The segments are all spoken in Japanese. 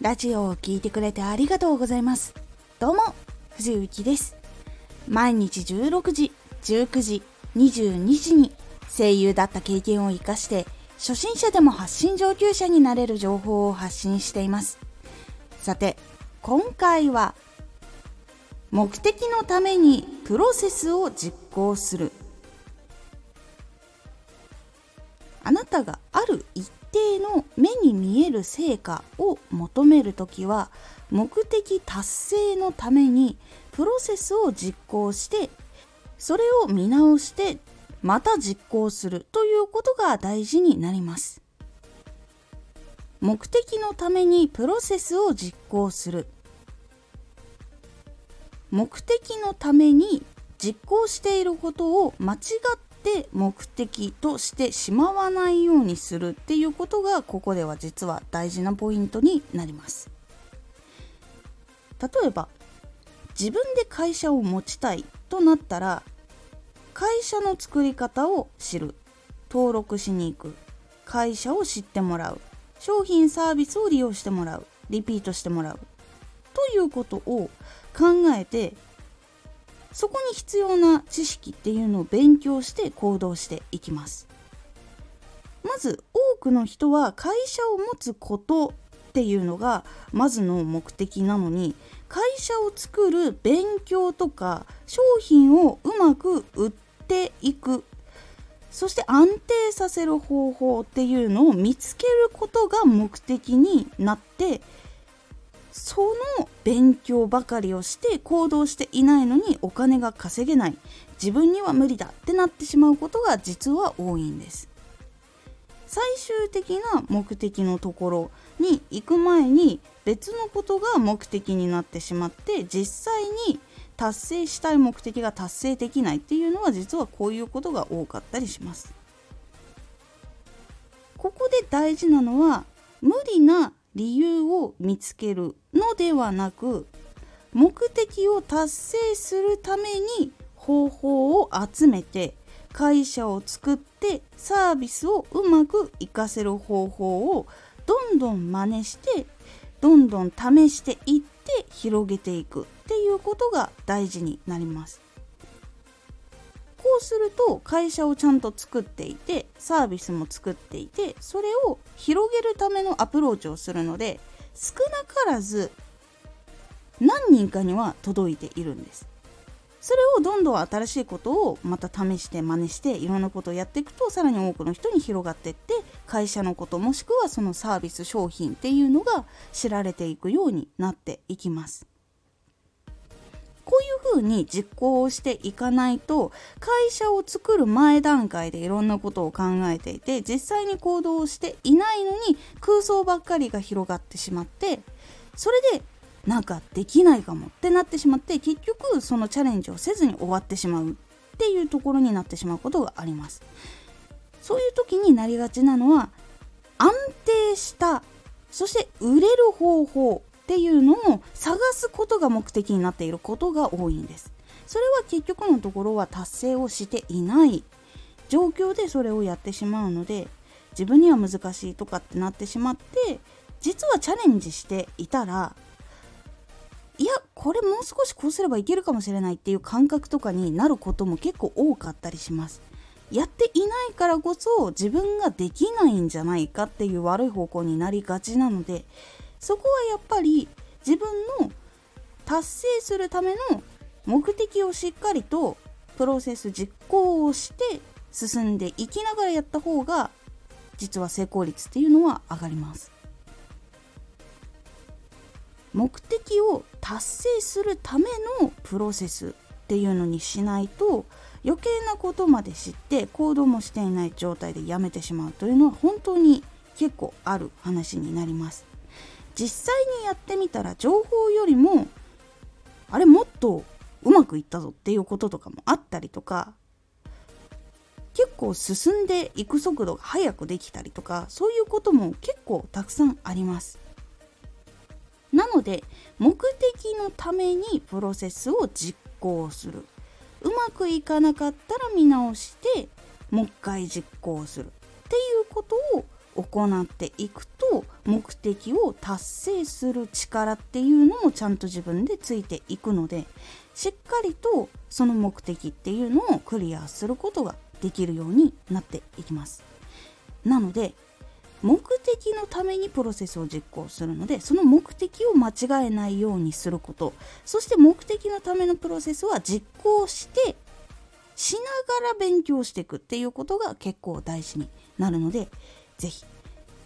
ラジオを聴いてくれてありがとうございます。どうも、藤幸です。毎日16時、19時、22時に声優だった経験を活かして、初心者でも発信上級者になれる情報を発信しています。さて、今回は、目的のためにプロセスを実行する。あなたがある一定の目に見える成果を求める時は目的達成のためにプロセスを実行してそれを見直してまた実行するということが大事になります目的のためにプロセスを実行する目的のために実行していることを間違っって目的としてしまわないようにするっていうことがここでは実は大事なポイントになります。例えば自分で会社を持ちたいとなったら会社の作り方を知る。登録しに行く。会社を知ってもらう。商品サービスを利用してもらう。リピートしてもらう。ということを考えてそこに必要な知識っていうのを勉強して行動していきます。まず多くの人は会社を持つことっていうのがまずの目的なのに会社を作る勉強とか商品をうまく売っていく。そして安定させる方法っていうのを見つけることが目的になってその勉強ばかりをして行動していないのにお金が稼げない。自分には無理だってなってしまうことが実は多いんです。最終的な目的のところに行く前に別のことが目的になってしまって実際に達成したい目的が達成できないっていうのは実はこういうことが多かったりします。ここで大事なのは無理な理由を見つけるのではなく目的を達成するために方法を集めて会社を作ってサービスをうまく活かせる方法をどんどん真似してどんどん試していって広げていくっていうことが大事になります。こうすると会社をちゃんと作っていてサービスも作っていてそれを広げるためのアプローチをするので少なからず何人かには届いているんです。それをどんどん新しいことをまた試して真似していろんなことをやっていくとさらに多くの人に広がっていって会社のこともしくはそのサービス商品っていうのが知られていくようになっていきます。こういうふうに実行していかないと会社を作る前段階でいろんなことを考えていて実際に行動していないのに空想ばっかりが広がってしまってそれでなんかできないかもってなってしまって結局そのチャレンジをせずに終わってしまうっていうところになってしまうことがあります。そういう時になりがちなのは安定したそして売れる方法っていうのを探すことが目的になっていることが多いんです。それは結局のところは達成をしていない。状況でそれをやってしまうので自分には難しいとかってなってしまって実はチャレンジしていたらいやこれもう少しこうすればいけるかもしれないっていう感覚とかになることも結構多かったりします。やっていないからこそ自分ができないんじゃないかっていう悪い方向になりがちなのでそこはやっぱり自分の達成するための目的をしっかりとプロセス実行をして進んでいきながらやった方が実は成功率っていうのは上がります。目的を達成するためのプロセスっていうのにしないと余計なことまで知って行動もしていない状態でやめてしまうというのは本当に結構ある話になります。実際にやってみたら情報よりもあれもっとうまくいったぞっていうこととかもあったりとか結構進んでいく速度が速くできたりとかそういうことも結構たくさんあります。なので目的のためにプロセスを実行する。うまくいかなかったら見直してもう一回実行する。っていうことを行っていくと目的を達成する力っていうのもちゃんと自分でついていくのでしっかりとその目的っていうのをクリアすることができるようになっていきます。なので目的のためにプロセスを実行するのでその目的を間違えないようにすること。そして目的のためのプロセスは実行してしながら勉強していくっていうことが結構大事になるので是非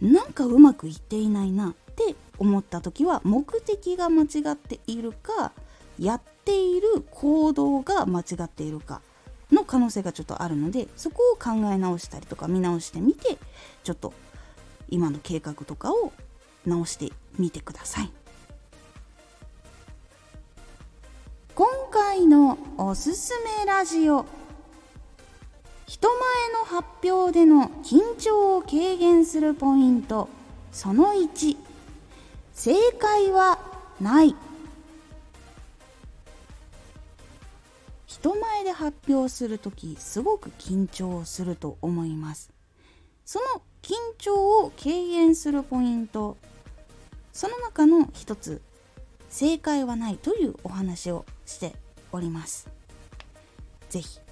なんかうまくいっていないなって思った時は目的が間違っているかやっている行動が間違っているかの可能性がちょっとあるのでそこを考え直したりとか見直してみてちょっと今の計画とかを直してみてください。今回のおすすめラジオ。人前の発表での緊張を軽減するポイント。その1正解はない。人前で発表する時すごく緊張すると思います。その緊張を軽減するポイント。その中の一つ。正解はないというお話をしております。是非